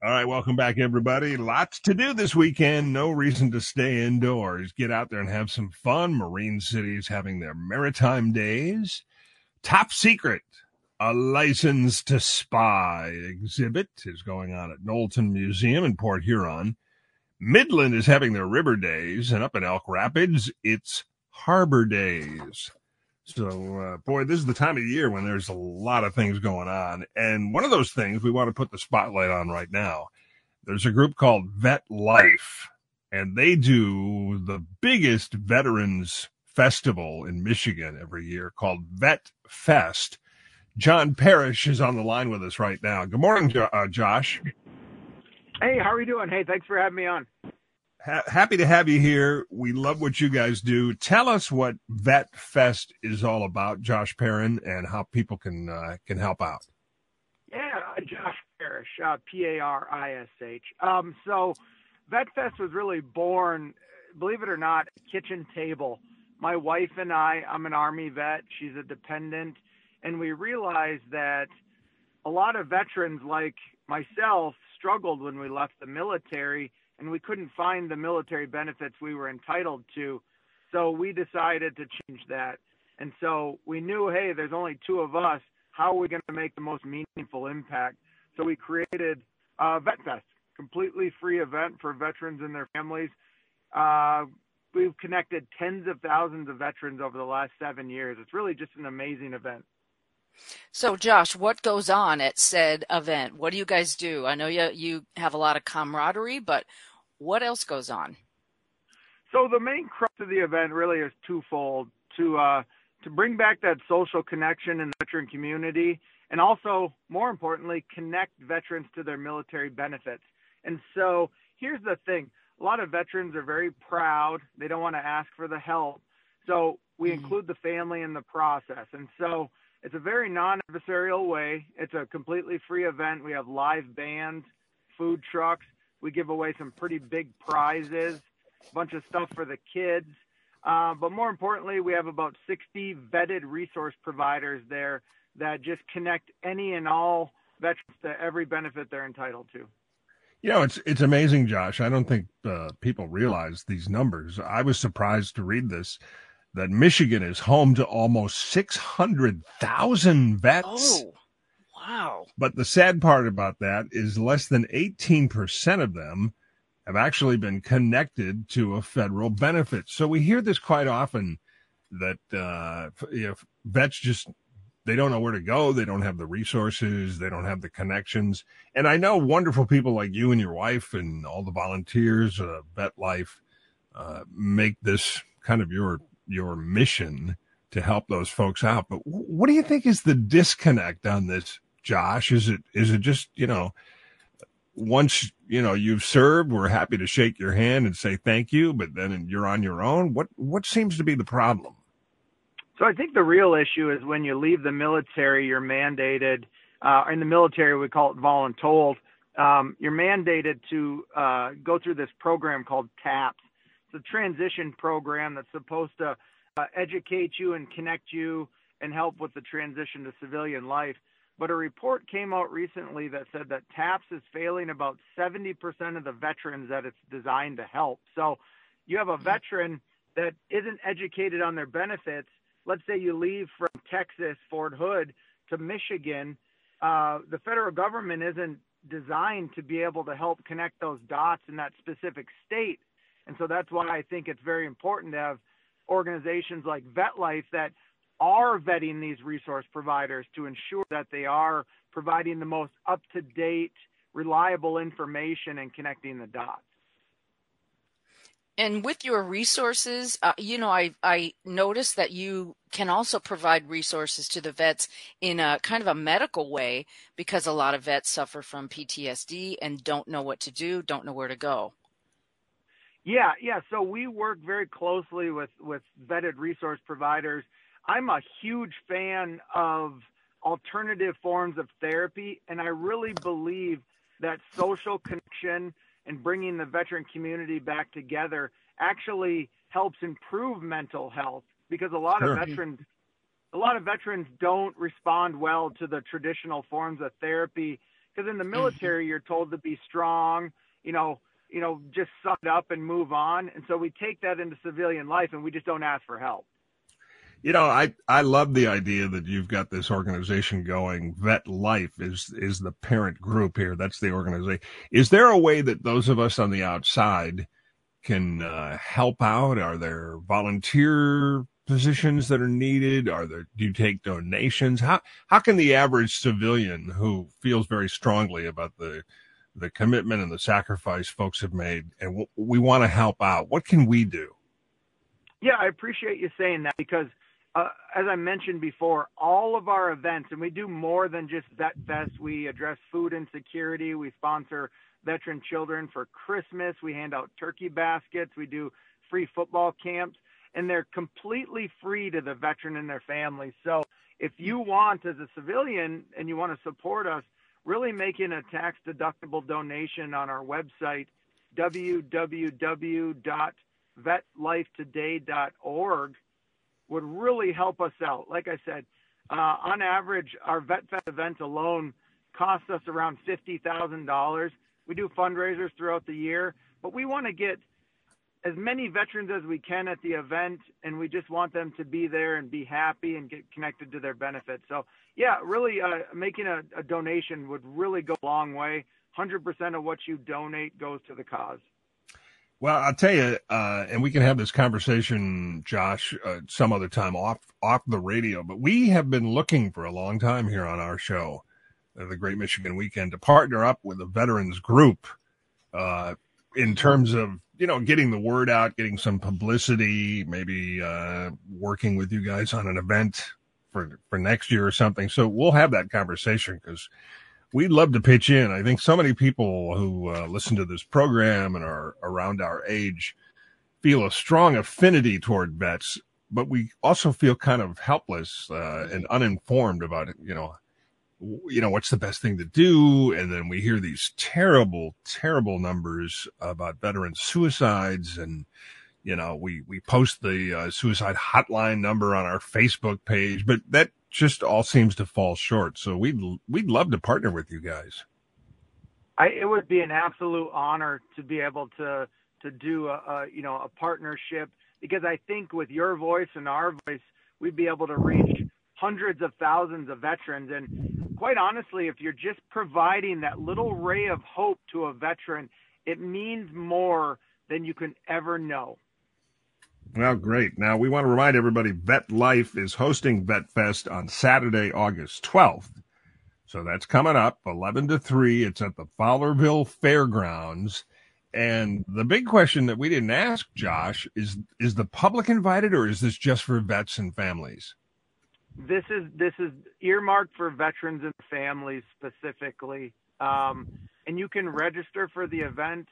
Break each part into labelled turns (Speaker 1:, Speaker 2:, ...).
Speaker 1: All right, welcome back, everybody. Lots to do this weekend. No reason to stay indoors. Get out there and have some fun. Marine City is having their maritime days. Top secret, a license to spy exhibit is going on at Knowlton Museum in Port Huron. Midland is having their river days, and up in Elk Rapids, it's harbor days. So, uh, boy, this is the time of year when there's a lot of things going on. And one of those things we want to put the spotlight on right now. There's a group called Vet Life, and they do the biggest veterans festival in Michigan every year called Vet Fest. John Parish is on the line with us right now. Good morning, uh, Josh.
Speaker 2: Hey, how are you doing? Hey, thanks for having me on
Speaker 1: ha- happy to have you here. We love what you guys do. Tell us what Vet Fest is all about, Josh Perrin, and how people can uh, can help out.
Speaker 2: Yeah, uh, Josh Parish, uh, P A R I S H. Um, so, Vet Fest was really born, believe it or not, kitchen table. My wife and I, I'm an Army vet. She's a dependent, and we realized that a lot of veterans like myself struggled when we left the military and we couldn't find the military benefits we were entitled to. So we decided to change that. And so we knew, hey, there's only two of us. How are we going to make the most meaningful impact? So we created uh, VetFest, completely free event for veterans and their families. Uh, we've connected tens of thousands of veterans over the last seven years. It's really just an amazing event.
Speaker 3: So, Josh, what goes on at said event? What do you guys do? I know you you have a lot of camaraderie, but what else goes on?
Speaker 2: So the main crux of the event really is twofold: to uh, to bring back that social connection in the veteran community, and also, more importantly, connect veterans to their military benefits. And so, here's the thing: a lot of veterans are very proud; they don't want to ask for the help. So we mm-hmm. include the family in the process, and so it's a very non-adversarial way. It's a completely free event. We have live bands, food trucks we give away some pretty big prizes, a bunch of stuff for the kids. Uh, but more importantly, we have about 60 vetted resource providers there that just connect any and all veterans to every benefit they're entitled to.
Speaker 1: You know, it's it's amazing, Josh. I don't think uh, people realize these numbers. I was surprised to read this that Michigan is home to almost 600,000 vets.
Speaker 3: Oh. Wow.
Speaker 1: But the sad part about that is less than 18% of them have actually been connected to a federal benefit. So we hear this quite often that uh, if vets just they don't know where to go, they don't have the resources, they don't have the connections. And I know wonderful people like you and your wife and all the volunteers, uh, Vet Life, uh, make this kind of your your mission to help those folks out. But what do you think is the disconnect on this Josh? Is it is it just you know once you know you've served, we're happy to shake your hand and say thank you, but then you're on your own. What what seems to be the problem?
Speaker 2: So I think the real issue is when you leave the military, you're mandated. Uh, in the military, we call it voluntold. Um, you're mandated to uh, go through this program called TAPS. It's a transition program that's supposed to uh, educate you and connect you and help with the transition to civilian life. But a report came out recently that said that TAPS is failing about 70% of the veterans that it's designed to help. So you have a veteran that isn't educated on their benefits. Let's say you leave from Texas, Fort Hood, to Michigan. Uh, the federal government isn't designed to be able to help connect those dots in that specific state. And so that's why I think it's very important to have organizations like VetLife that are vetting these resource providers to ensure that they are providing the most up to date, reliable information and connecting the dots.
Speaker 3: And with your resources, uh, you know, I I noticed that you can also provide resources to the vets in a kind of a medical way because a lot of vets suffer from PTSD and don't know what to do, don't know where to go.
Speaker 2: Yeah, yeah. So we work very closely with with vetted resource providers I'm a huge fan of alternative forms of therapy, and I really believe that social connection and bringing the veteran community back together actually helps improve mental health because a lot sure. of veterans a lot of veterans don't respond well to the traditional forms of therapy Because in the mm-hmm. military, you're told to be strong, you know, you know, just suck it up and move on. And so we take that into civilian life and we just don't ask for help.
Speaker 1: You know, I, I love the idea that you've got this organization going. Vet Life is is the parent group here. That's the organization. Is there a way that those of us on the outside can uh, help out? Are there volunteer positions that are needed? Are there do you take donations? How how can the average civilian who feels very strongly about the the commitment and the sacrifice folks have made and w- we want to help out, what can we do?
Speaker 2: Yeah, I appreciate you saying that because uh, as I mentioned before, all of our events, and we do more than just Vet Fest. We address food insecurity. We sponsor veteran children for Christmas. We hand out turkey baskets. We do free football camps, and they're completely free to the veteran and their families. So if you want, as a civilian, and you want to support us, really making a tax deductible donation on our website, www.vetlifetoday.org would really help us out. Like I said, uh, on average, our Vet Fest event alone costs us around $50,000. We do fundraisers throughout the year, but we want to get as many veterans as we can at the event, and we just want them to be there and be happy and get connected to their benefits. So, yeah, really uh, making a, a donation would really go a long way. 100% of what you donate goes to the cause.
Speaker 1: Well, I'll tell you, uh, and we can have this conversation, Josh, uh, some other time off off the radio. But we have been looking for a long time here on our show, uh, the Great Michigan Weekend, to partner up with a veterans group uh, in terms of you know getting the word out, getting some publicity, maybe uh, working with you guys on an event for for next year or something. So we'll have that conversation because we'd love to pitch in. I think so many people who uh, listen to this program and are around our age feel a strong affinity toward vets, but we also feel kind of helpless uh, and uninformed about it. You know, you know what's the best thing to do, and then we hear these terrible, terrible numbers about veteran suicides and you know we we post the uh, suicide hotline number on our facebook page but that just all seems to fall short. So we'd we'd love to partner with you guys.
Speaker 2: I, it would be an absolute honor to be able to to do a, a you know a partnership because I think with your voice and our voice, we'd be able to reach hundreds of thousands of veterans. And quite honestly, if you're just providing that little ray of hope to a veteran, it means more than you can ever know.
Speaker 1: Well, great. Now we want to remind everybody Vet Life is hosting Vet Fest on Saturday, August 12th. So that's coming up 11 to 3. It's at the Fowlerville Fairgrounds. And the big question that we didn't ask, Josh, is is the public invited or is this just for vets and families?
Speaker 2: This is this is earmarked for veterans and families specifically. Um, and you can register for the event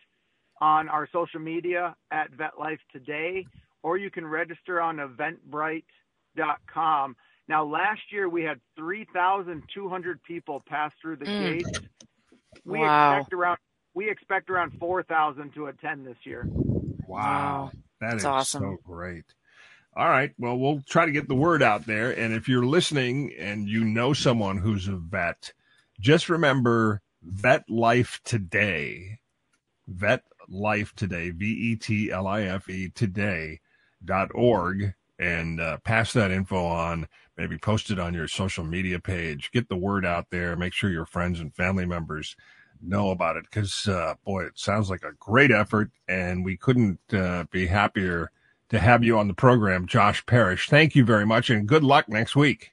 Speaker 2: on our social media at VetLife Today or you can register on eventbrite.com. Now, last year we had 3,200 people pass through the mm. gate. We wow. expect around we expect around 4,000 to attend this year.
Speaker 1: Wow, that That's is awesome. so great. All right, well, we'll try to get the word out there. And if you're listening and you know someone who's a vet, just remember Vet Life Today. Vet Life Today, V E T L I F E Today org and uh, pass that info on. Maybe post it on your social media page. Get the word out there. Make sure your friends and family members know about it because, uh, boy, it sounds like a great effort. And we couldn't uh, be happier to have you on the program, Josh Parish. Thank you very much and good luck next week.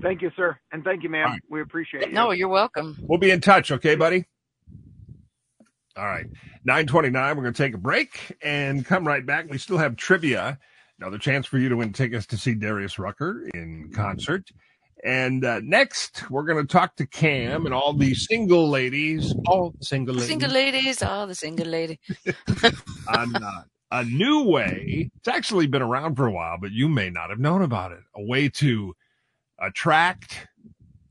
Speaker 2: Thank you, sir. And thank you, ma'am. Right. We appreciate it.
Speaker 3: No, you're welcome.
Speaker 1: We'll be in touch. Okay, buddy? All right. 929, we're going to take a break and come right back. We still have trivia. Another chance for you to win tickets to see Darius Rucker in concert. And uh, next, we're going to talk to Kam and all the single ladies, all the single ladies.
Speaker 3: Single ladies, all the single ladies.
Speaker 1: on uh, a new way. It's actually been around for a while, but you may not have known about it. A way to attract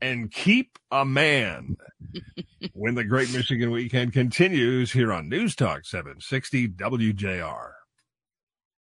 Speaker 1: and keep a man when the Great Michigan Weekend continues here on News Talk 760 WJR.